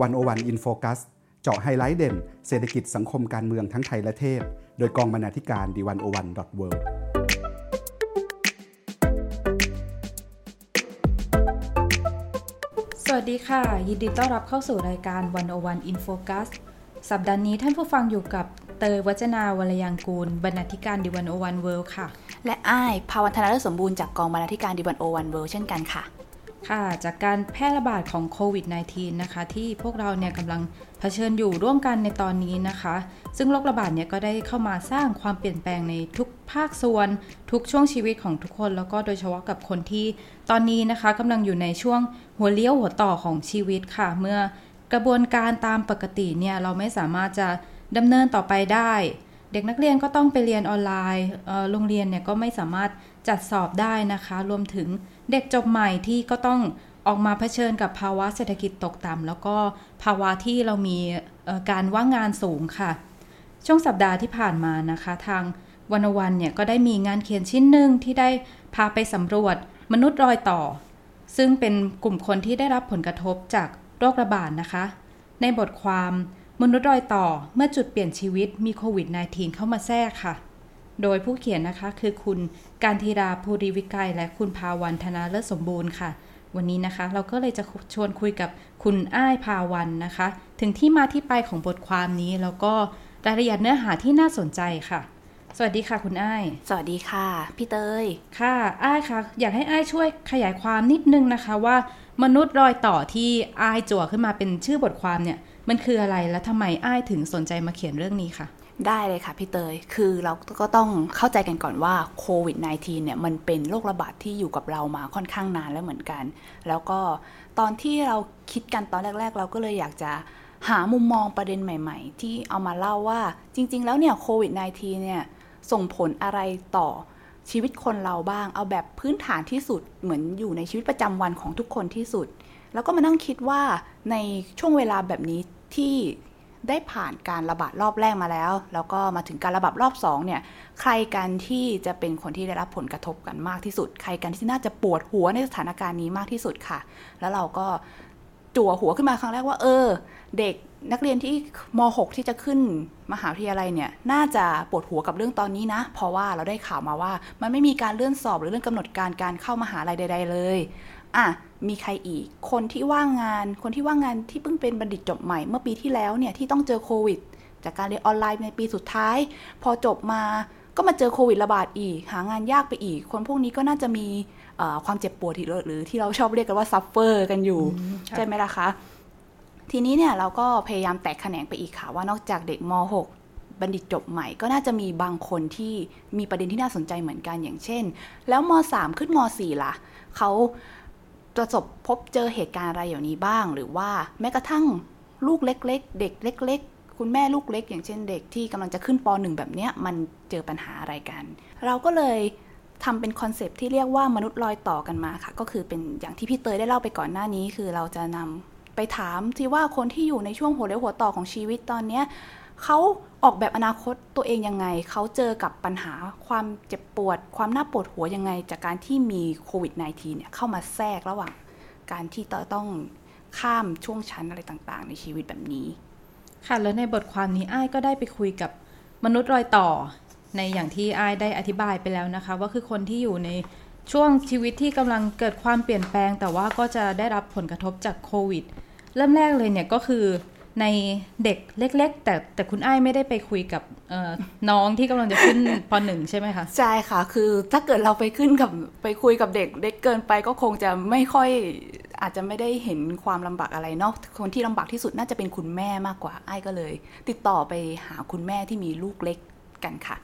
One O One In Focus เจาะไฮไลท์เด่น เศรษฐกิจสังคมการเมืองทั้งไทยและเทศ โดยกองบรรณาธิการ The One O One dot worldสวัสดีค่ะ ยินดีต้อนรับเข้าสู่รายการ One O One In Focus สัปดาห์นี้ท่านผู้ฟังอยู่กับเตย วจนาวรรลยางกูร บรรณาธิการ The One O One world ค่ะ และอายภาวรรณ ธนาเลิศสมบูรณ์จากกองบรรณาธิการ The One O One world เช่นกันค่ะ ค่ะจากการแพร่ระบาดของโควิด -19 นะคะที่พวกเราเนี่ยกำลังเผชิญอยู่ร่วมกันในตอนนี้นะคะ ซึ่งโรคระบาดเนี่ยก็ได้เข้ามาสร้างความเปลี่ยนแปลงในทุกภาคส่วน ทุกช่วงชีวิตของทุกคน แล้วก็โดยเฉพาะกับคนที่ตอนนี้นะคะกำลังอยู่ในช่วงหัวเลี้ยวหัวต่อของชีวิตค่ะ เมื่อกระบวนการตามปกติเนี่ยเราไม่สามารถจะดำเนินต่อไปได้ เด็กนักเรียนก็ต้องไปเรียนออนไลน์โรงเรียนเนี่ยก็ไม่สามารถ จัดสอบได้นะคะ รวมถึงเด็กจบใหม่ที่ก็ต้องออกมาเผชิญกับภาวะเศรษฐกิจตกต่ำแล้วก็ภาวะที่เรามีการว่างงานสูงค่ะ ช่วงสัปดาห์ที่ผ่านมานะคะ ทางวันวันเนี่ยก็ได้มีงานเขียนชิ้นหนึ่งที่ได้พาไปสำรวจมนุษย์รอยต่อ ซึ่งเป็นกลุ่มคนที่ได้รับผลกระทบจากโรคระบาดนะคะ ในบทความมนุษย์รอยต่อเมื่อจุดเปลี่ยนชีวิตมีโควิด -19 เข้ามาแทรกค่ะ โดยผู้เขียนนะคะคือคุณการธีราภูริวิกัย และคุณภาวันธนาเลิศสมบูรณ์ค่ะ วันนี้นะคะเราก็เลยจะชวนคุยกับคุณอ้ายภาวันนะคะ ถึงที่มาที่ไปของบทความนี้แล้วก็รายละเอียดเนื้อหาที่น่าสนใจค่ะ สวัสดีค่ะคุณอ้าย สวัสดีค่ะ พี่เตย ค่ะอ้ายคะอยากให้อ้ายช่วยขยายความนิดนึงนะคะว่า มนุษย์รอยต่อที่อ้ายจั่วขึ้นมาเป็นชื่อบทความเนี่ย มันคืออะไรและทำไมอ้ายถึงสนใจมาเขียนเรื่องนี้ค่ะ ได้เลยค่ะพี่เตย คือเราก็ต้องเข้าใจกันก่อนว่าโควิด -19 เนี่ยมันเป็นโรคระบาดที่อยู่กับเรามาค่อนข้างนานแล้วเหมือนกัน แล้วก็ตอนที่เราคิดกันตอนแรก ๆ เราก็เลยอยากจะหามุมมองประเด็นใหม่ ๆ ที่เอามาเล่าว่าจริง ๆ แล้วเนี่ยโควิด -19 เนี่ยส่งผลอะไรต่อชีวิตคนเราบ้าง เอาแบบพื้นฐานที่สุดเหมือนอยู่ในชีวิตประจำวันของทุกคนที่สุด แล้วก็มานั่งคิดว่าในช่วงเวลาแบบนี้ที่ ได้ผ่านการระบาดรอบแรกมาแล้ว แล้วก็มาถึงการระบาดรอบ2เนี่ยใครกันที่จะเป็นคนที่ได้รับผลกระทบกันมากที่สุด ใครกันที่น่าจะปวดหัวในสถานการณ์นี้มากที่สุดค่ะ แล้วเราก็จั่วหัวขึ้นมาครั้งแรกว่า เออ เด็กนักเรียนที่ม .6 ที่จะขึ้นมหาวิทยาลัยเนี่ย น่าจะปวดหัวกับเรื่องตอนนี้นะ เพราะว่าเราได้ข่าวมาว่า มันไม่มีการเลื่อนสอบหรือเรื่องกำหนดการการเข้ามหาลัยใด ๆ เลย อะมีใครอีก คนที่ว่างงาน คนที่ว่างงานที่เพิ่งเป็นบัณฑิตจบใหม่เมื่อปีที่แล้วเนี่ยที่ต้องเจอโควิด จากการเรียนออนไลน์ในปีสุดท้าย พอจบมาก็มาเจอโควิดระบาดอีก หางานยากไปอีก คนพวกนี้ก็น่าจะมีความเจ็บปวดหรือที่เราชอบเรียกกันว่า suffer กันอยู่ ใช่ไหมล่ะคะ ทีนี้เนี่ยเราก็พยายามแตกแขนงไปอีกค่ะว่านอกจากเด็กม .6 บัณฑิตจบใหม่ก็น่าจะมีบางคนที่มีประเด็นที่น่าสนใจเหมือนกันอย่างเช่น แล้วม .3 ขึ้นม .4 ล่ะเขา ประสบพบเจอเหตุการณ์อะไรอย่างนี้บ้าง หรือว่าแม้กระทั่งลูกเล็ก ๆ เด็กเล็ก ๆ คุณแม่ลูกเล็ก อย่างเช่นเด็กที่กำลังจะขึ้นป .1 แบบเนี้ยมันเจอปัญหาอะไรกัน เราก็เลยทำเป็นคอนเซปที่เรียกว่ามนุษย์ลอยต่อกันมาค่ะ ก็คือเป็นอย่างที่พี่เตยได้เล่าไปก่อนหน้านี้ คือเราจะนำไปถามที่ว่าคนที่อยู่ในช่วงหัวเลี้ยวหัวต่อของชีวิตตอนเนี้ย เขาออกแบบอนาคตตัวเองยังไง เขาเจอกับปัญหาความเจ็บปวด ความน่าปวดหัวยังไง จากการที่มีโควิด -19 เนี่ยเข้ามาแทรกระหว่างการที่ต้องข้ามช่วงชั้นอะไรต่างๆ ในชีวิตแบบนี้ ค่ะ แล้วในบทความนี้อ้ายก็ได้ไปคุยกับมนุษย์รอยต่อ ในอย่างที่อ้ายได้อธิบายไปแล้วนะคะ ว่าคือคนที่อยู่ในช่วงชีวิตที่กำลังเกิดความเปลี่ยนแปลง แต่ว่าก็จะได้รับผลกระทบจากโควิด เริ่มแรกเลยเนี่ยก็คือ ในเด็กเล็ก ๆ แต่แต่คุณไอ้ไม่ได้ไปคุยกับน้องที่กำลังจะขึ้นปหนึ่งใช่ไหมคะ ใช่ค่ะ คือถ้าเกิดเราไปขึ้นกับไปคุยกับเด็กเด็กเกินไปก็คงจะไม่ค่อยอาจจะไม่ได้เห็นความลำบากอะไรเนาะคนที่ลำบากที่สุดน่าจะเป็นคุณแม่มากกว่าไอ้ก็เลย ติดต่อไปหาคุณแม่ที่มีลูกเล็กกันค่ะ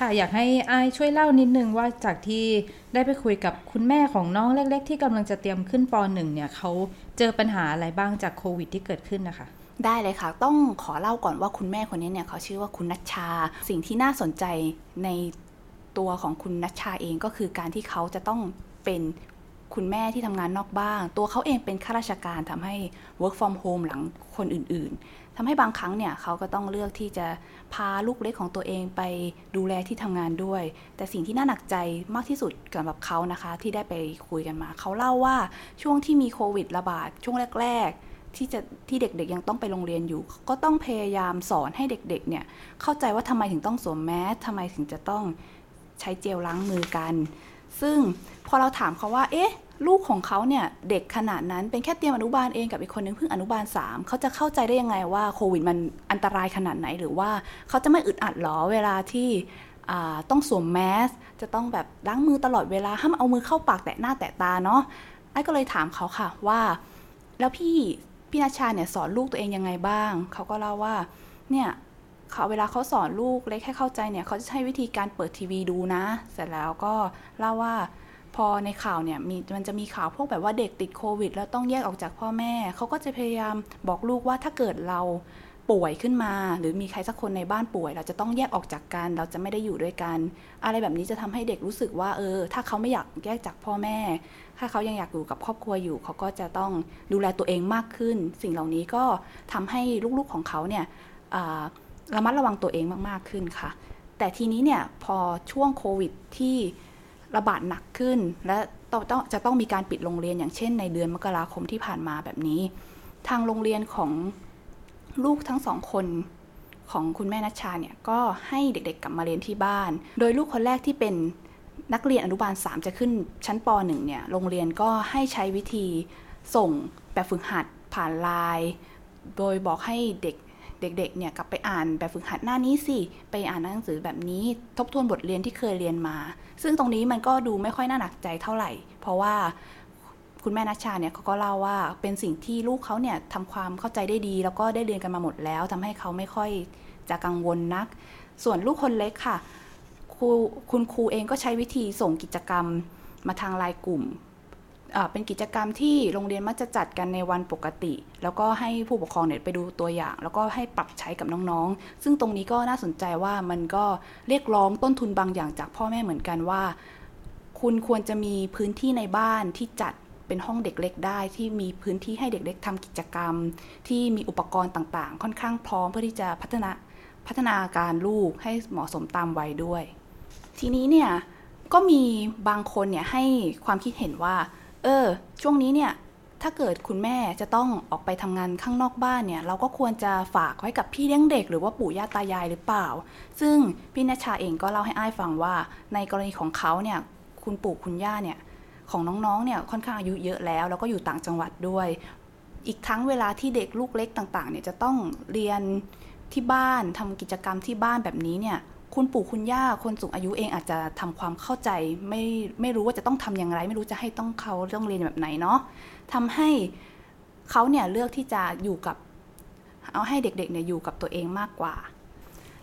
ค่ะอยากให้อายช่วยเล่านิดนึงว่าจากที่ได้ไปคุยกับคุณแม่ของน้องเล็ก ๆ ที่กำลังจะเตรียมขึ้นปหนึ่งเนี่ยเขาเจอปัญหาอะไรบ้างจากโควิดที่เกิดขึ้นนะคะได้เลยค่ะ ต้องขอเล่าก่อนว่าคุณแม่คนนี้เนี่ยเขาชื่อว่าคุณนัชชา สิ่งที่น่าสนใจในตัวของคุณนัชชาเองก็คือการที่เขาจะต้องเป็น คุณแม่ที่ทำงานนอกบ้านตัวเขาเองเป็นข้าราชการทำให้ work from home หลังคนอื่นๆทำให้บางครั้งเนี่ยเขาก็ต้องเลือกที่จะพาลูกเล็กของตัวเองไปดูแลที่ทำงานด้วย แต่สิ่งที่น่าหนักใจมากที่สุดสำหรับเขานะคะที่ได้ไปคุยกันมา เขาเล่าว่าช่วงที่มีโควิดระบาดช่วงแรกๆที่จะที่เด็กๆยังต้องไปโรงเรียนอยู่ ก็ต้องพยายามสอนให้เด็กๆเนี่ยเข้าใจว่าทำไมถึงต้องสวมแมสทำไมถึงจะต้องใช้เจลล้างมือกัน ซึ่งพอเราถามเขาว่า เอ๊ะ ลูกของเขาเนี่ย เด็กขนาดนั้นเป็นแค่เตรียมอนุบาลเองกับอีกคนนึงเพิ่งอนุบาล 3 เขาจะเข้าใจได้ยังไงว่าโควิดมันอันตรายขนาดไหน หรือว่าเขาจะไม่อึดอัดหรอเวลาที่ต้องสวมแมส จะต้องแบบล้างมือตลอดเวลาห้ามเอามือเข้าปากแตะหน้าแตะตาเนาะไอ้ก็เลยถามเขาค่ะว่า แล้วพี่พี่นาชาเนี่ยสอนลูกตัวเองยังไงบ้าง เขาก็เล่าว่าเนี่ย เขาเวลาเขาสอนลูกเล็กให้เข้าใจเนี่ยเขาจะใช้วิธีการเปิดทีวีดูนะ เสร็จแล้วก็เล่าว่าพอในข่าวเนี่ยมีมันจะมีข่าวพวกแบบว่าเด็กติดโควิด แล้วต้องแยกออกจากพ่อแม่ เขาก็จะพยายามบอกลูกว่าถ้าเกิดเราป่วยขึ้นมา หรือมีใครสักคนในบ้านป่วย เราจะต้องแยกออกจากกัน เราจะไม่ได้อยู่ด้วยกัน อะไรแบบนี้จะทำให้เด็กรู้สึกว่าเออ ถ้าเขาไม่อยากแยกจากพ่อแม่ ถ้าเขายังอยากอยู่กับครอบครัวอยู่ เขาก็จะต้องดูแลตัวเองมากขึ้น สิ่งเหล่านี้ก็ทำให้ลูกๆของเขาเนี่ย ระมัดระวังตัวเองมากๆขึ้นค่ะ แต่ทีนี้เนี่ยพอช่วงโควิดที่ระบาดหนักขึ้น และต้องจะต้องมีการปิดโรงเรียนอย่างเช่น ในเดือนมกราคมที่ผ่านมาแบบนี้ ทางโรงเรียนของลูกทั้งสองคนของคุณแม่นัชชาเนี่ยก็ให้เด็กๆกลับมาเรียนที่บ้าน โดยลูกคนแรกที่เป็นนักเรียนอนุบาล 3 จะขึ้นชั้นป .1 เนี่ยโรงเรียนก็ให้ใช้วิธีส่งแบบฝึกหัดผ่านไลน์โดยบอกให้เด็ก เด็กๆเนี่ยกลับไปอ่านแบบฝึกหัดหน้านี้สิ ไปอ่านหนังสือแบบนี้ทบทวนบทเรียนที่เคยเรียนมา ซึ่งตรงนี้มันก็ดูไม่ค่อยน่าหนักใจเท่าไหร่ เพราะว่าคุณแม่นัชชาเนี่ยเขาก็เล่าว่าเป็นสิ่งที่ลูกเขาเนี่ยทำความเข้าใจได้ดี แล้วก็ได้เรียนกันมาหมดแล้วทำให้เขาไม่ค่อยจะกังวลนัก ส่วนลูกคนเล็กค่ะครูคุณครูเองก็ใช้วิธีส่งกิจกรรมมาทางไลน์กลุ่ม เป็นกิจกรรมที่โรงเรียนมักจะจัดกันในวันปกติ แล้วก็ให้ผู้ปกครองเนี่ยไปดูตัวอย่าง แล้วก็ให้ปรับใช้กับน้องๆ ซึ่งตรงนี้ก็น่าสนใจว่ามันก็เรียกร้องต้นทุนบางอย่างจากพ่อแม่เหมือนกันว่า คุณควรจะมีพื้นที่ในบ้านที่จัดเป็นห้องเด็กเล็กได้ ที่มีพื้นที่ให้เด็กเล็กทำกิจกรรม ที่มีอุปกรณ์ต่างๆ ค่อนข้างพร้อมเพื่อที่จะพัฒนาพัฒนาการลูกให้เหมาะสมตามวัยด้วย ทีนี้เนี่ยก็มีบางคนเนี่ยให้ความคิดเห็นว่า เออ ช่วงนี้เนี่ย ถ้าเกิดคุณแม่จะต้องออกไปทำงานข้างนอกบ้านเนี่ย เราก็ควรจะฝากไว้กับพี่เลี้ยงเด็ก หรือว่าปู่ย่าตายายหรือเปล่า ซึ่งพี่นชาเองก็เล่าให้อ้ายฟังว่า ในกรณีของเขาเนี่ย คุณปู่คุณย่าเนี่ย ของน้องๆ เนี่ยค่อนข้างอายุเยอะแล้ว แล้วก็อยู่ต่างจังหวัดด้วย อีกทั้งเวลาที่เด็กลูกเล็กต่างๆ เนี่ยจะต้องเรียนที่บ้านทำกิจกรรมที่บ้านแบบนี้เนี่ย คุณปู่คุณย่าคนสูงอายุเองอาจจะทำความเข้าใจไม่ไม่รู้ว่าจะต้องทำอย่างไร ไม่รู้จะให้ต้องเขาต้องเรียนแบบไหนเนาะทำให้เขาเนี่ยเลือกที่จะอยู่กับเอาให้เด็กๆเนี่ยอยู่กับตัวเองมากกว่า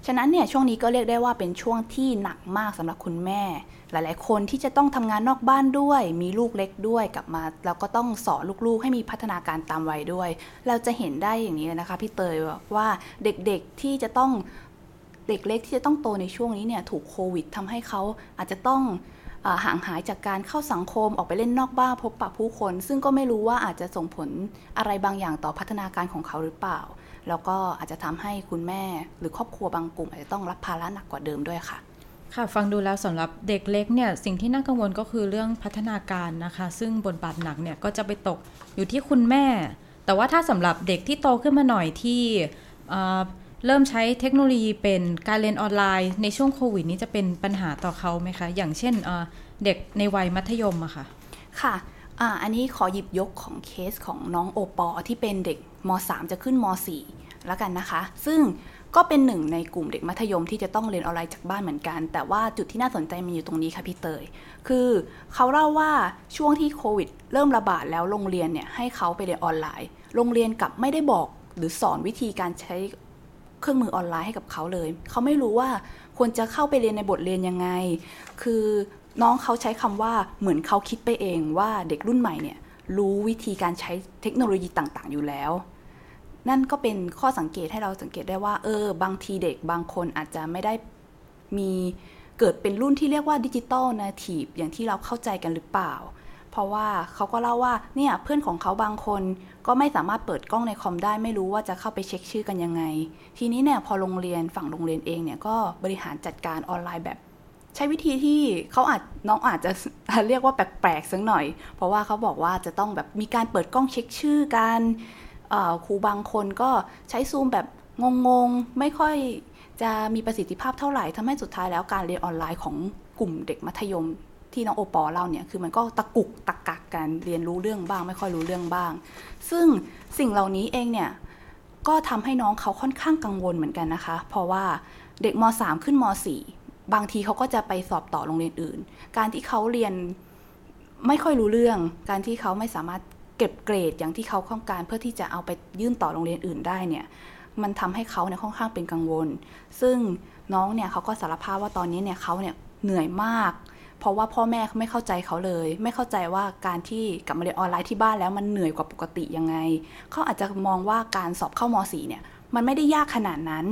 ฉะนั้นเนี่ยช่วงนี้ก็เรียกได้ว่าเป็นช่วงที่หนักมากสำหรับคุณแม่ หลายๆ คนที่จะต้องทำงานนอกบ้านด้วย มีลูกเล็กด้วยกลับมาเราก็ต้องสอนลูกๆ ให้มีพัฒนาการตามวัยด้วย เราจะเห็นได้อย่างนี้นะคะพี่เตยว่าเด็กๆที่จะต้อง เด็กเล็กที่จะต้องโตในช่วงนี้เนี่ยถูกโควิดทำให้เขาอาจจะต้องห่างหายจากการเข้าสังคมออกไปเล่นนอกบ้านพบปะผู้คน ซึ่งก็ไม่รู้ว่าอาจจะส่งผลอะไรบางอย่างต่อพัฒนาการของเขาหรือเปล่า แล้วก็อาจจะทำให้คุณแม่หรือครอบครัวบางกลุ่มอาจจะต้องรับภาระหนักกว่าเดิมด้วยค่ะ ค่ะฟังดูแล้วสำหรับเด็กเล็กเนี่ยสิ่งที่น่ากังวลก็คือเรื่องพัฒนาการนะคะ ซึ่งบทบาทหนักเนี่ยก็จะไปตกอยู่ที่คุณแม่ แต่ว่าถ้าสำหรับเด็กที่โตขึ้นมาหน่อยที่ เริ่มใช้เทคโนโลยีเป็นการเรียนออนไลน์ในช่วงโควิดนี้จะเป็นปัญหาต่อเขาไหมคะ อย่างเช่นเด็กในวัยมัธยมอะค่ะ ค่ะอันนี้ขอหยิบยกของเคสของน้องโอปอที่เป็นเด็กม .3 จะขึ้นม .4 แล้วกันนะคะ ซึ่งก็เป็นหนึ่งในกลุ่มเด็กมัธยมที่จะต้องเรียนออนไลน์จากบ้านเหมือนกัน แต่ว่าจุดที่น่าสนใจมีอยู่ตรงนี้ค่ะพี่เตย คือเขาเล่าว่าช่วงที่โควิด เริ่มระบาดแล้วโรงเรียนเนี่ยให้เขาไปเรียนออนไลน์ โรงเรียนกลับไม่ได้บอกหรือสอนวิธีการใช้ เครื่องมือออนไลน์ให้กับเขาเลย เขาไม่รู้ว่าควรจะเข้าไปเรียนในบทเรียนยังไง คือน้องเขาใช้คำว่าเหมือนเขาคิดไปเองว่าเด็กรุ่นใหม่เนี่ยรู้วิธีการใช้เทคโนโลยีต่างๆ อยู่แล้ว นั่นก็เป็นข้อสังเกตให้เราสังเกตได้ว่า เออ บางทีเด็กบางคนอาจจะไม่ได้มีเกิดเป็นรุ่นที่เรียกว่าดิจิตอลนาทีฟอย่างที่เราเข้าใจกันหรือเปล่า ราะว่าเขาก็เล่าว่าเนี่ยเพื่อนของเขาบางคนก็ไม่สามารถเปิดกล้องในคอมได้ไม่รู้ว่าจะเข้าไปเช็คชื่อกันยังไง ทีนี้เนี่ยพอโรงเรียนฝั่งโรงเรียนเองเนี่ยก็บริหารจัดการออนไลน์แบบ ใช้วิธีที่เขาอาจน้องอาจจะเรียกว่าแปลกๆสักหน่อย เพราะว่าเขาบอกว่าจะต้องแบบมีการเปิดกล้องเช็คชื่อกันครูบางคนก็ใช้ซูมแบบงงๆไม่ค่อยจะมีประสิทธิภาพเท่าไหร่ทำให้สุดท้ายแล้วการเรียนออนไลน์ของกลุ่มเด็กมัธยม ที่น้องโอปอเล่าเนี่ยคือมันก็ตะกุกตะกักกันเรียนรู้เรื่องบ้าง ไม่ค่อยรู้เรื่องบ้าง ซึ่งสิ่งเหล่านี้เองเนี่ยก็ทำให้น้องเขาค่อนข้างกังวลเหมือนกันนะคะ เพราะว่าเด็กม .3 ขึ้นม .4 บางทีเขาก็จะไปสอบต่อโรงเรียนอื่น การที่เขาเรียนไม่ค่อยรู้เรื่อง การที่เขาไม่สามารถเก็บเกรดอย่างที่เขาต้องการเพื่อที่จะเอาไปยื่นต่อโรงเรียนอื่นได้เนี่ยมันทำให้เขาเนี่ยค่อนข้างเป็นกังวล ซึ่งน้องเนี่ยเขาก็สารภาพว่าตอนนี้เนี่ยเขาเนี่ยเหนื่อยมาก เพราะว่าพ่อแม่เขาไม่เข้าใจเขาเลย ไม่เข้าใจว่าการที่กลับมาเรียนออนไลน์ที่บ้านแล้วมันเหนื่อยกว่าปกติยังไง เขาอาจจะมองว่าการสอบเข้าม .4 เนี่ยมันไม่ได้ยากขนาดนั้น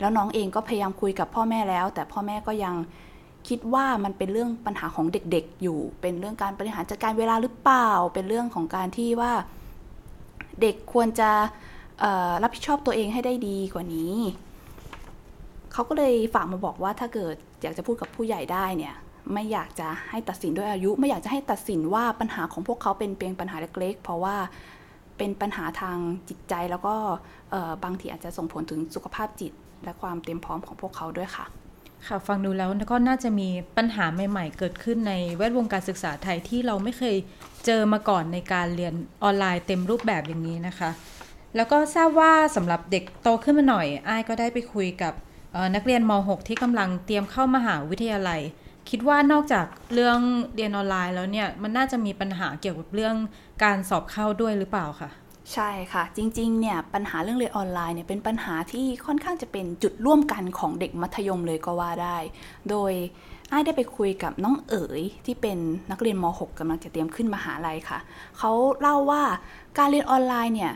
แล้วน้องเองก็พยายามคุยกับพ่อแม่แล้ว แต่พ่อแม่ก็ยังคิดว่ามันเป็นเรื่องปัญหาของเด็กๆอยู่ เป็นเรื่องการบริหารจัดการเวลาหรือเปล่า เป็นเรื่องของการที่ว่าเด็กควรจะรับผิดชอบตัวเองให้ได้ดีกว่านี้ เขาก็เลยฝากมาบอกว่าถ้าเกิดอยากจะพูดกับผู้ใหญ่ได้เนี่ย ไม่อยากจะให้ตัดสินด้วยอายุ ไม่อยากจะให้ตัดสินว่าปัญหาของพวกเขาเป็นเพียงปัญหาเล็ก ๆ เพราะว่าเป็นปัญหาทางจิตใจแล้วก็บางทีอาจจะส่งผลถึงสุขภาพจิต และความเตรียมพร้อมของพวกเขาด้วยค่ะ ค่ะฟังดูแล้วก็น่าจะมีปัญหาใหม่ ๆ เกิดขึ้นในแวดวงการศึกษาไทยที่เราไม่เคยเจอมาก่อนในการเรียนออนไลน์เต็มรูปแบบอย่างนี้นะคะ แล้วก็ทราบว่าสำหรับเด็กโตขึ้นมาหน่อยอ้ายก็ได้ไปคุยกับนักเรียนม .6 ที่กำลังเตรียมเข้ามหาวิทยาลัย คิดว่านอกจากเรื่องเรียนออนไลน์แล้วเนี่ย มันน่าจะมีปัญหาเกี่ยวกับเรื่องการสอบเข้าด้วยหรือเปล่าคะใช่ค่ะ จริงๆเนี่ยปัญหาเรื่องเรียนออนไลน์เนี่ยเป็นปัญหาที่ค่อนข้างจะเป็นจุดร่วมกันของเด็กมัธยมเลยก็ว่าได้ โดยอ้ได้ไปคุยกับน้องเอ๋ยที่เป็นนักเรียนม .6 กำลังจะเตรียมขึ้นมหาลัยค่ะเขาเล่าว่าการเรียนออนไลน์เนี่ย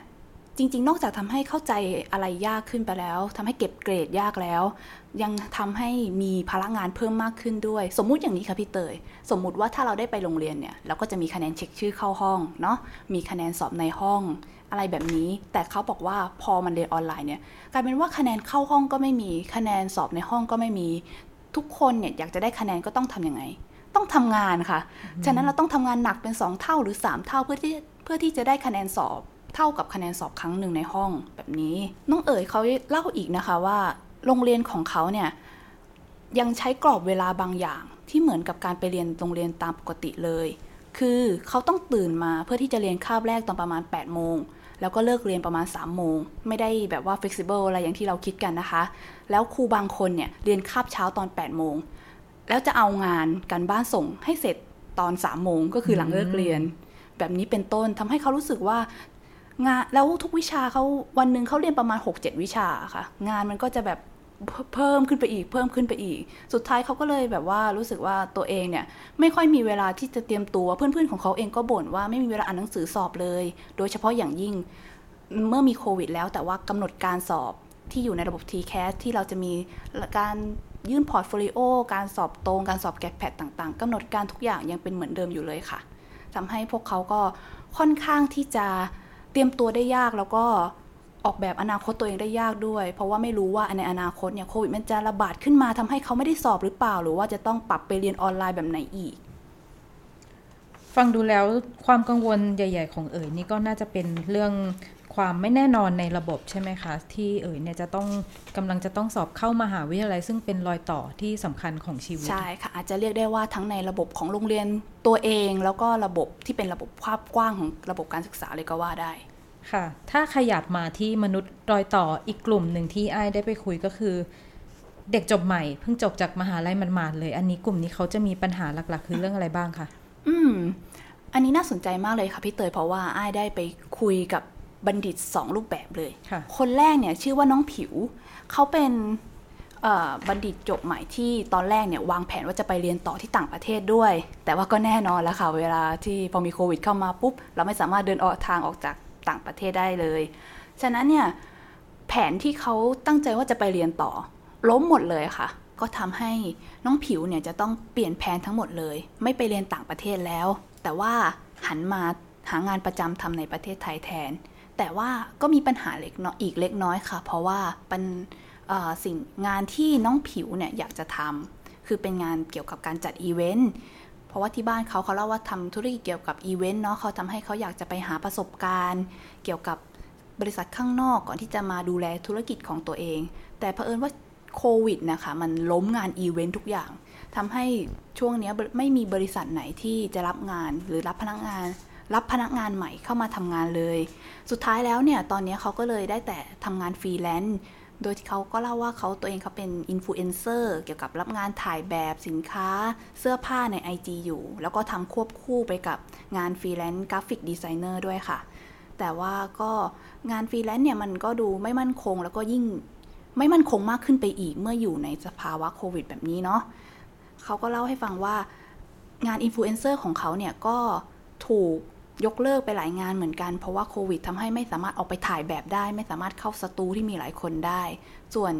จริง ๆ นอกจากทำให้เข้าใจอะไรยากขึ้นไปแล้วทำให้เก็บเกรดยากแล้ว ยังทำให้มีพลังงานเพิ่มมากขึ้นด้วย สมมุติอย่างนี้ค่ะพี่เตย สมมุติว่าถ้าเราได้ไปโรงเรียนเนี่ยเราก็จะมีคะแนนเช็คชื่อเข้าห้องเนาะมีคะแนนสอบในห้อง อะไรแบบนี้ แต่เขาบอกว่าพอมันเรียนออนไลน์เนี่ยกลายเป็นว่าคะแนนเข้าห้องก็ไม่มีคะแนนสอบในห้องก็ไม่มี ทุกคนเนี่ยอยากจะได้คะแนนก็ต้องทํำยังไง ต้องทำงานค่ะ ฉะนั้นเราต้องทำงานหนักเป็น 2 เท่าหรือ 3 เท่าเพื่อที่เพื่อที่จะได้คะแนนสอบ เท่ากับคะแนนสอบครั้งหนึ่งในห้องแบบนี้ น้องเอ๋ยเขาเล่าอีกนะคะว่า โรงเรียนของเขาเนี่ยยังใช้กรอบเวลาบางอย่างที่เหมือนกับการไปเรียนโรงเรียนตามปกติเลย คือเขาต้องตื่นมาเพื่อที่จะเรียนคาบแรกตอนประมาณ 8 โมง แล้วก็เลิกเรียนประมาณ 3 โมง ไม่ได้แบบว่า flexible อะไรอย่างที่เราคิดกันนะคะ แล้วครูบางคนเนี่ยเรียนคาบเช้าตอน 8 โมง แล้วจะเอางานการบ้านส่งให้เสร็จตอน 3 โมงก็คือหลังเลิกเรียน แบบนี้เป็นต้นทำให้เขารู้สึกว่า งานแล้วทุกวิชาเขาวันหนึ่งเขาเรียนประมาณ 6-7 วิชาค่ะ งานมันก็จะแบบเพิ่มขึ้นไปอีกเพิ่มขึ้นไปอีก สุดท้ายเขาก็เลยแบบว่ารู้สึกว่าตัวเองเนี่ยไม่ค่อยมีเวลาที่จะเตรียมตัวเพื่อนๆของเขาเองก็บ่นว่าไม่มีเวลาอ่านหนังสือสอบเลย โดยเฉพาะอย่างยิ่งเมื่อมีโควิด แล้วแต่ว่ากำหนดการสอบที่อยู่ในระบบ t c a s ที่เราจะมีการยื่น portfolio การสอบตรงการสอบ GAT PAT ต่างๆกำหนดการทุกอย่างยังเป็นเหมือนเดิมอยู่เลยค่ะทำให้พวกเขาก็ค่อนข้างที่จะ เตรียมตัวได้ยากแล้วก็ออกแบบอนาคตตัวเองได้ยากด้วย เพราะว่าไม่รู้ว่าในอนาคตเนี่ยโควิดมันจะระบาดขึ้นมาทำให้เขาไม่ได้สอบหรือเปล่า หรือว่าจะต้องปรับไปเรียนออนไลน์แบบไหนอีก ฟังดูแล้วความกังวลใหญ่ ๆ ของเอ๋ยนี่ก็น่าจะเป็นเรื่อง ความไม่แน่นอนในระบบใช่ไหมคะ ที่เอ๋ยเนี่ยจะต้องกำลังจะต้องสอบเข้ามาหาวิทยาลัย ซึ่งเป็นรอยต่อที่สำคัญของชีวิต ใช่ค่ะ อาจจะเรียกได้ว่าทั้งในระบบของโรงเรียนตัวเอง แล้วก็ระบบที่เป็นระบบภาพกว้างของระบบการศึกษาเลยก็ว่าได้ค่ะ ถ้าขยับมาที่มนุษย์รอยต่ออีกกลุ่มหนึ่งที่ไอ้ได้ไปคุยก็คือ เด็กจบใหม่เพิ่งจบจากมหาลัยมันมาเลย อันนี้กลุ่มนี้เขาจะมีปัญหาหลักๆ คือเรื่องอะไรบ้างคะอืมอันนี้น่าสนใจมากเลยค่ะพี่เตยเพราะว่าไอ้ได้ไปคุยกับ บัณฑิตสองรูปแบบเลยคนแรกเนี่ยชื่อว่าน้องผิว เขาเป็นบัณฑิตจบใหม่ที่ตอนแรกเนี่ยวางแผนว่าจะไปเรียนต่อที่ต่างประเทศด้วย แต่ว่าก็แน่นอนแล้วค่ะ เวลาที่พอมีโควิดเข้ามาปุ๊บ เราไม่สามารถเดินออกทางออกจากต่างประเทศได้เลย ฉะนั้นเนี่ยแผนที่เขาตั้งใจว่าจะไปเรียนต่อ ล้มหมดเลยค่ะ ก็ทำให้น้องผิวเนี่ยจะต้องเปลี่ยนแผนทั้งหมดเลย ไม่ไปเรียนต่างประเทศแล้ว แต่ว่าหันมาหางานประจำทำในประเทศไทยแทน แต่ว่าก็มีปัญหาเล็กน้อยอีกเล็กน้อยค่ะ เพราะว่าเป็นสิ่งงานที่น้องผิวเนี่ยอยากจะทำคือเป็นงานเกี่ยวกับการจัดอีเวนต์เพราะว่าที่บ้านเขาเขาเล่าว่าทำธุรกิจเกี่ยวกับอีเวนต์เนาะเขาทำให้เขาอยากจะไปหาประสบการณ์ เกี่ยวกับบริษัทข้างนอกก่อนที่จะมาดูแลธุรกิจของตัวเอง แต่เผอิญว่าโควิดนะคะมันล้มงานอีเวนต์ทุกอย่างทำให้ช่วงนี้ไม่มีบริษัทไหนที่จะรับงานหรือรับพนักงาน รับพนักงานใหม่เข้ามาทำงานเลย สุดท้ายแล้วเนี่ยตอนนี้เขาก็เลยได้แต่ทำงานฟรีแลนซ์โดยที่เขาก็เล่าว่าเขาตัวเองเขาเป็นอินฟลูเอนเซอร์เกี่ยวกับรับงานถ่ายแบบสินค้าเสื้อผ้าใน IG อยู่ แล้วก็ทำควบคู่ไปกับงานฟรีแลนซ์ graphic designer ด้วยค่ะ แต่ว่าก็งานฟรีแลนซ์เนี่ยมันก็ดูไม่มั่นคง แล้วก็ยิ่งไม่มั่นคงมากขึ้นไปอีกเมื่ออยู่ในสภาวะโควิดแบบนี้เนาะเขาก็เล่าให้ฟังว่างานอินฟลูเอนเซอร์ของเขาเนี่ยก็ถูก ยกเลิกไปหลายงานเหมือนกัน เพราะว่าโควิดทำให้ไม่สามารถออกไปถ่ายแบบได้ ไม่สามารถเข้าสตูที่มีหลายคนได้ ส่วน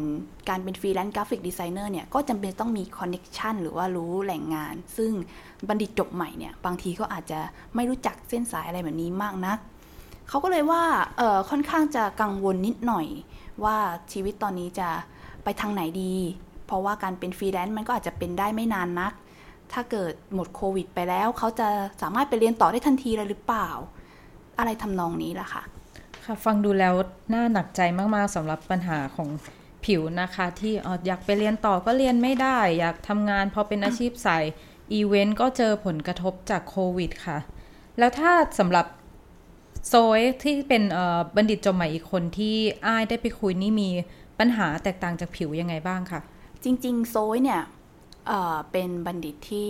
การเป็นฟรีแลนซ์ graphic designer เนี่ยก็จำเป็นต้องมี connection หรือว่ารู้แหล่งงาน ซึ่งบัณฑิตจบใหม่เนี่ยบางทีก็อาจจะไม่รู้จักเส้นสายอะไรแบบนี้มากนักเขาก็เลยว่าเออค่อนข้างจะกังวลนิดหน่อย ว่าชีวิตตอนนี้จะไปทางไหนดี เพราะว่าการเป็นฟรีแลนซ์มันก็อาจจะเป็นได้ไม่นานนัก ถ้าเกิดหมดโควิด ไปแล้วเขาจะสามารถไปเรียนต่อได้ทันทีเลยหรือเปล่า อะไรทำนองนี้ล่ะค่ะ ค่ะ ฟังดูแล้วน่าหนักใจมากๆสำหรับปัญหาของผิวนะคะ ที่อยากไปเรียนต่อก็เรียนไม่ได้ อยากทำงานพอเป็นอาชีพสายอีเวนต์ก็เจอผลกระทบจากโควิดค่ะ แล้วถ้าสำหรับโซยที่เป็นบัณฑิตจบใหม่อีกคนที่อ้ายได้ไปคุยนี่มีปัญหาแตกต่างจากผิวยังไงบ้างคะจริง ๆ โซยเนี่ย เป็นบัณฑิตที่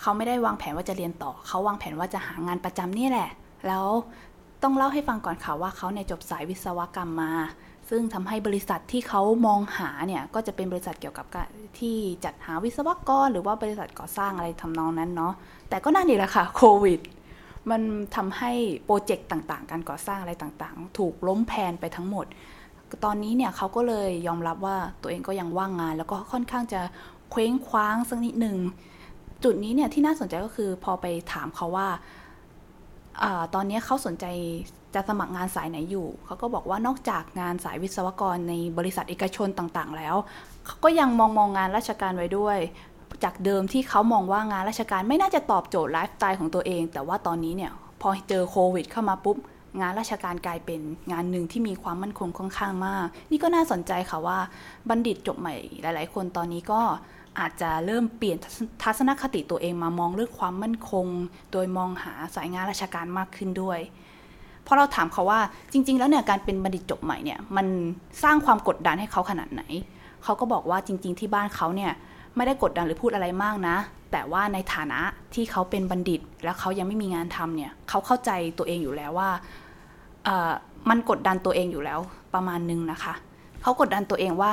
เขาไม่ได้วางแผนว่าจะเรียนต่อ เขาวางแผนว่าจะหางานประจำนี่แหละ แล้วต้องเล่าให้ฟังก่อนค่ะว่าเขาเนี่ยจบสายวิศวกรรมมา ซึ่งทำให้บริษัทที่เขามองหาเนี่ยก็จะเป็นบริษัทเกี่ยวกับกที่จัดหาวิศวกร หรือว่าบริษัทก่อสร้างอะไรทำนองนั้นเนาะ แต่ก็น่าดีแหละค่ะโควิด มันทำให้โปรเจกต์ต่างๆ การก่อสร้างอะไรต่างๆ ถูกล้มแพนไปทั้งหมดตอนนี้เนี่ยเขาก็เลยยอมรับว่าตัวเองก็ยังว่างงาน แล้วก็ค่อนข้างจะ เคว้งคว้างสักนิดหนึ่งจุดนี้เนี่ยที่น่าสนใจก็คือพอไปถามเขาว่าอตอนนี้เขาสนใจจะสมัครงานสายไหนอยู่ เขาก็บอกว่านอกจากงานสายวิศวกรในบริษัทเอกชนต่างๆ แล้ว เขาก็ยังมองมองงานราชการไว้ด้วย จากเดิมที่เขามองว่างานราชการไม่น่าจะตอบโจทย์ไลฟ์สไตล์ของตัวเอง แต่ว่าตอนนี้เนี่ยพอเจอโควิดเข้ามาปุ๊บ งานราชการกลายเป็นงานหนึ่งที่มีความมั่นคงค่อนข้างมาก นี่ก็น่าสนใจค่ะว่าบัณฑิตจบใหม่หลาย ๆ คนตอนนี้ก็ อาจจะเริ่มเปลี่ยนทัศนคติตัวเองมามองเรื่องความมั่นคง โดยมองหาสายงานราชการมากขึ้นด้วยพอเราถามเขาว่าจริง ๆ แล้วเนี่ยการเป็นบัณฑิตจบใหม่เนี่ยมันสร้างความกดดันให้เขาขนาดไหน เขาก็บอกว่าจริง ๆ ที่บ้านเขาเนี่ยไม่ได้กดดันหรือพูดอะไรมากนะ แต่ว่าในฐานะที่เขาเป็นบัณฑิต แล้วเขายังไม่มีงานทำเนี่ยเขาเข้าใจตัวเองอยู่แล้วว่ามันกดดันตัวเองอยู่แล้วประมาณนึงนะคะ เขากดดันตัวเองว่า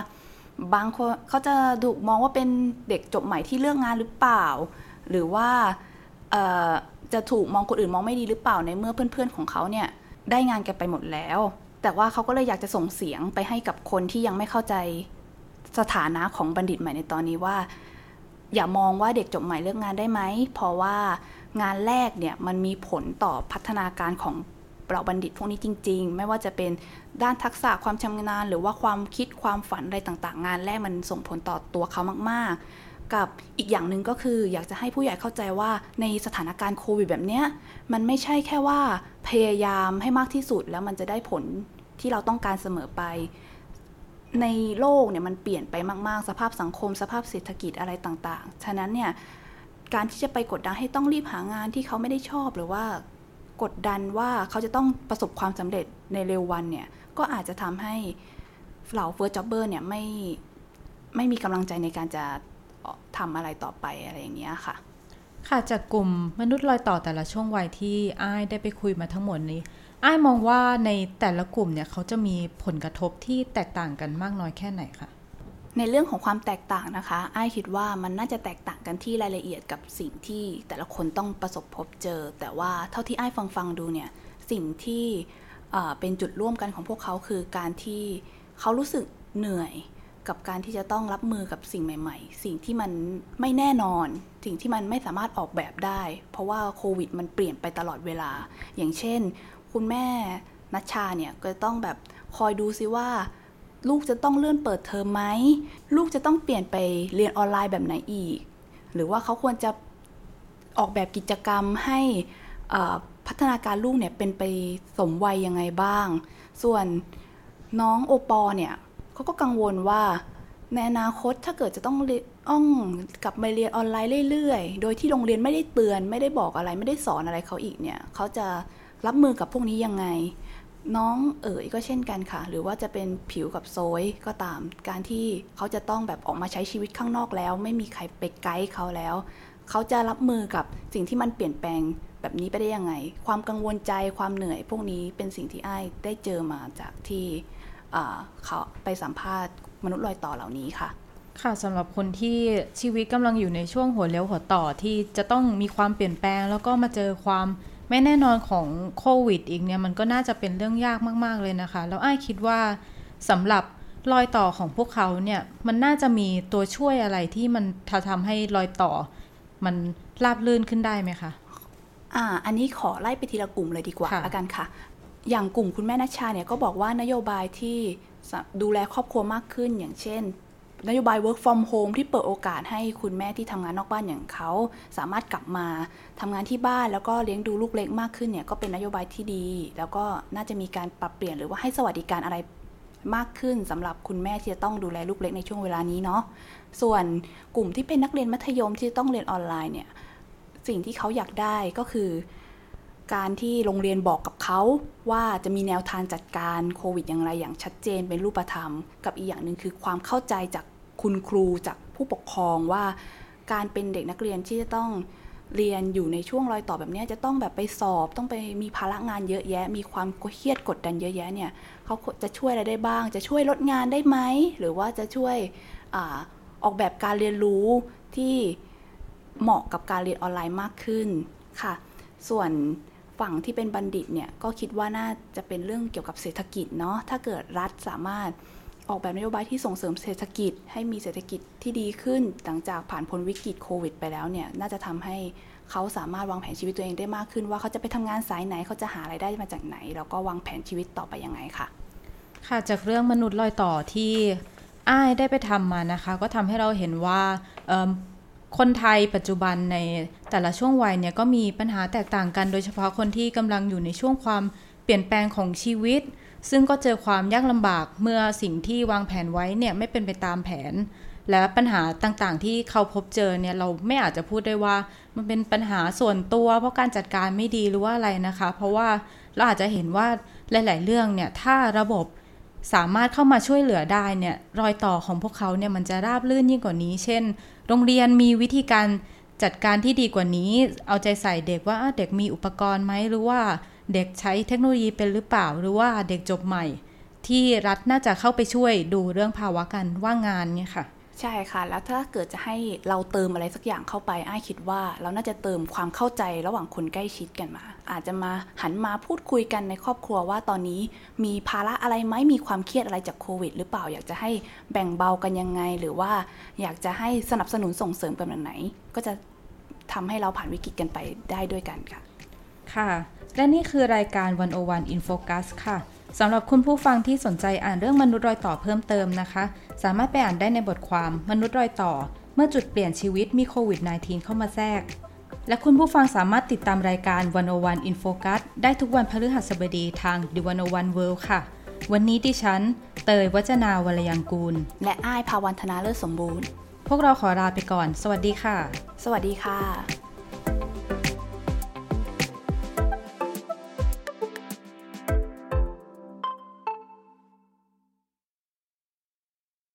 บางคนเขาจะถูกมองว่าเป็นเด็กจบใหม่ที่เลือกงานหรือเปล่า หรือว่าจะถูกมองคนอื่นมองไม่ดีหรือเปล่าในเมื่อเพื่อนๆของเขาเนี่ยได้งานกันไปหมดแล้ว แต่ว่าเขาก็เลยอยากจะส่งเสียงไปให้กับคนที่ยังไม่เข้าใจสถานะของบัณฑิตใหม่ในตอนนี้ว่า อย่ามองว่าเด็กจบใหม่เลือกงานได้ไหมเพราะว่างานแรกเนี่ยมันมีผลต่อพัฒนาการของ เราบัณฑิตพวกนี้จริง ๆ ไม่ว่าจะเป็นด้านทักษะความชำนาญ หรือว่าความคิดความฝันอะไรต่างๆ งานแรกมันส่งผลต่อตัวเขามาก ๆ กับอีกอย่างหนึ่งก็คือ อยากจะให้ผู้ใหญ่เข้าใจว่าในสถานการณ์โควิดแบบเนี้ยมันไม่ใช่แค่ว่าพยายามให้มากที่สุดแล้วมันจะได้ผลที่เราต้องการเสมอไปในโลกเนี่ยมันเปลี่ยนไปมาก ๆ สภาพสังคม สภาพเศรษฐกิจอะไรต่าง ๆ ฉะนั้นเนี่ยการที่จะไปกดดันให้ต้องรีบหางานที่เขาไม่ได้ชอบหรือว่า กดดันว่าเขาจะต้องประสบความสำเร็จในเร็ววันเนี่ย ก็อาจจะทำให้เหล่าเฟิร์สจ็อบเบอร์เนี่ยไม่ไม่มีกำลังใจในการจะทำอะไรต่อไปอะไรอย่างเงี้ยค่ะ ค่ะจากกลุ่มมนุษย์รอยต่อแต่ละช่วงวัยที่อ้ายได้ไปคุยมาทั้งหมดนี้อ้ายมองว่าในแต่ละกลุ่มเนี่ยเขาจะมีผลกระทบที่แตกต่างกันมากน้อยแค่ไหนคะ ในเรื่องของความแตกต่างนะคะไอ้คิดว่ามันน่าจะแตกต่างกันที่รายละเอียดกับสิ่งที่แต่ละคนต้องประสบพบเจอ แต่ว่าเท่าที่ไอ้ฟังฟังดูเนี่ยสิ่งที่เป็นจุดร่วมกันของพวกเขาคือการที่เขารู้สึกเหนื่อยกับการที่จะต้องรับมือกับสิ่งใหม่ ๆ สิ่งที่มันไม่แน่นอน สิ่งที่มันไม่สามารถออกแบบได้ เพราะว่าโควิดมันเปลี่ยนไปตลอดเวลา อย่างเช่น คุณแม่นัชชาเนี่ยก็ต้องแบบคอยดูซิว่า ลูกจะต้องเลื่อนเปิดเทอมไหม ลูกจะต้องเปลี่ยนไปเรียนออนไลน์แบบไหนอีก หรือว่าเขาควรจะออกแบบกิจกรรมให้พัฒนาการลูกเนี่ยเป็นไปสมวัยยังไงบ้าง ส่วนน้องโอปอเนี่ยเขาก็กังวลว่าในอนาคตถ้าเกิดจะต้องอ้องกลับมาเรียนออนไลน์เรื่อยๆ โดยที่โรงเรียนไม่ได้เตือน ไม่ได้บอกอะไรไม่ได้สอนอะไรเขาอีกเนี่ยเขาจะรับมือกับพวกนี้ยังไง น้องเอ๋ยก็เช่นกันค่ะ หรือว่าจะเป็นผิวกับโซยก็ตาม การที่เขาจะต้องแบบออกมาใช้ชีวิตข้างนอกแล้ว ไม่มีใครไปไกด์เขาแล้ว เขาจะรับมือกับสิ่งที่มันเปลี่ยนแปลงแบบนี้ไปได้ยังไง ความกังวลใจความเหนื่อย พวกนี้เป็นสิ่งที่ไอ้ได้เจอมาจากที่เขาไปสัมภาษณ์มนุษย์ลอยต่อเหล่านี้ค่ะ ค่ะสำหรับคนที่ชีวิตกำลังอยู่ในช่วงหัวเลี้ยวหัวต่อที่จะต้องมีความเปลี่ยนแปลง แล้วก็มาเจอความ ไม่แน่นอนของโควิดอีกเนี่ยมันก็น่าจะเป็นเรื่องยากมาก ๆ เลยนะคะ แล้วไอ้คิดว่าสำหรับรอยต่อของพวกเขาเนี่ยมันน่าจะมีตัวช่วยอะไรที่มันทำให้รอยต่อ มันราบลื่นขึ้นได้ไหมคะอ่าอันนี้ขอไล่ไปทีละกลุ่มเลยดีกว่าละกันค่ะ อย่างกลุ่มคุณแม่นัชชาเนี่ยก็บอกว่านโยบายที่ดูแลครอบครัวมากขึ้น อย่างเช่น นโยบาย work from home ที่เปิดโอกาสให้คุณแม่ที่ทำงานนอกบ้านอย่างเขา สามารถกลับมาทำงานที่บ้านแล้วก็เลี้ยงดูลูกเล็กมากขึ้นเนี่ยก็เป็นนโยบายที่ดี แล้วก็น่าจะมีการปรับเปลี่ยนหรือว่าให้สวัสดิการอะไรมากขึ้นสำหรับคุณแม่ที่จะต้องดูแลลูกเล็กในช่วงเวลานี้เนาะส่วนกลุ่มที่เป็นนักเรียนมัธยมที่ต้องเรียนออนไลน์เนี่ยสิ่งที่เขาอยากได้ก็คือ การที่โรงเรียนบอกกับเขาว่าจะมีแนวทางจัดการโควิดอย่างไรอย่างชัดเจนเป็นรูปธรรม กับอีกอย่างหนึ่งคือความเข้าใจจาก คุณครูจากผู้ปกครองว่าการเป็นเด็กนักเรียนที่จะต้องเรียนอยู่ในช่วงรอยต่อแบบนี้จะต้องแบบไปสอบ ต้องไปมีภาระงานเยอะแยะ มีความเครียดกดดันเยอะแยะเนี่ยเขาจะช่วยอะไรได้บ้าง จะช่วยลดงานได้ไหมหรือว่าจะช่วยอออกแบบการเรียนรู้ที่เหมาะกับการเรียนออนไลน์มากขึ้นค่ะ ส่วนฝั่งที่เป็นบัณฑิตเนี่ยก็คิดว่าน่าจะเป็นเรื่องเกี่ยวกับเศรษฐกิจเนาะถ้าเกิดรัฐสามารถ ออกแบบนโยบายที่ส่งเสริมเศรษฐกิจ ให้มีเศรษฐกิจที่ดีขึ้น หลังจากผ่านพ้นวิกฤตโควิดไปแล้วเนี่ยน่าจะทำให้เขาสามารถวางแผนชีวิตตัวเองได้มากขึ้น ว่าเขาจะไปทำงานสายไหนเขาจะหาไรายได้มาจากไหน แล้วก็วางแผนชีวิตต่อไปยังไงค่ะ ค่ะจากเรื่องมนุษย์ลอยต่อที่อ้ายได้ไปทำมานะคะ ก็ทำให้เราเห็นว่าคนไทยปัจจุบันในแต่ละช่วงวัยเนี่ยก็มีปัญหาแตกต่างกัน โดยเฉพาะคนที่กำลังอยู่ในช่วงความเปลี่ยนแปลงของชีวิต ซึ่งก็เจอความยากลำบากเมื่อสิ่งที่วางแผนไว้เนี่ยไม่เป็นไปตามแผน และปัญหาต่างๆ ที่เขาพบเจอเนี่ยเราไม่อาจจะพูดได้ว่า มันเป็นปัญหาส่วนตัว เพราะการจัดการไม่ดีหรือว่าอะไรนะคะ เพราะว่าเราอาจจะเห็นว่าหลาย ๆ เรื่องเนี่ยถ้าระบบสามารถเข้ามาช่วยเหลือได้เนี่ยรอยต่อของพวกเขาเนี่ยมันจะราบลื่นยิ่งกว่านี้ เช่น โรงเรียนมีวิธีการจัดการที่ดีกว่านี้ เอาใจใส่เด็กว่าเด็กมีอุปกรณ์ไหมหรือว่า เด็กใช้เทคโนโลยีเป็นหรือเปล่า หรือว่าเด็กจบใหม่ ที่รัฐน่าจะเข้าไปช่วยดูเรื่องภาวะการว่างงานเนี่ยค่ะ ใช่ค่ะ แล้วถ้าเกิดจะให้เราเติมอะไรสักอย่างเข้าไปอ้ายคิดว่าเราน่าจะเติมความเข้าใจระหว่างคนใกล้ชิดกันมา อาจจะมาหันมาพูดคุยกันในครอบครัวว่าตอนนี้มีภาระอะไรไหมมีความเครียดอะไรจากโควิด หรือเปล่าอยากจะให้แบ่งเบากันยังไง หรือว่าอยากจะให้สนับสนุนส่งเสริมกันแบบไหน ก็จะทำให้เราผ่านวิกฤตกันไปได้ด้วยกันค่ะ ค่ะ และนี่คือรายการวันโอวันอินโฟกัสค่ะสำหรับคุณผู้ฟังที่สนใจอ่านเรื่องมนุษย์รอยต่อเพิ่มเติมนะคะ สามารถไปอ่านได้ในบทความมนุษย์รอยต่อ เมื่อจุดเปลี่ยนชีวิตมีโควิด -19 เข้ามาแทรก และคุณผู้ฟังสามารถติดตามรายการ 101 In Focus ได้ทุกวันพฤหัสบดีทาง The 101 World ค่ะ วันนี้ดิฉัน เตยวัจนาวรยังกูล และอ้ายภาวันธนาเลิศสมบูรณ์ พวกเราขอลาไปก่อน สวัสดีค่ะ สวัสดีค่ะ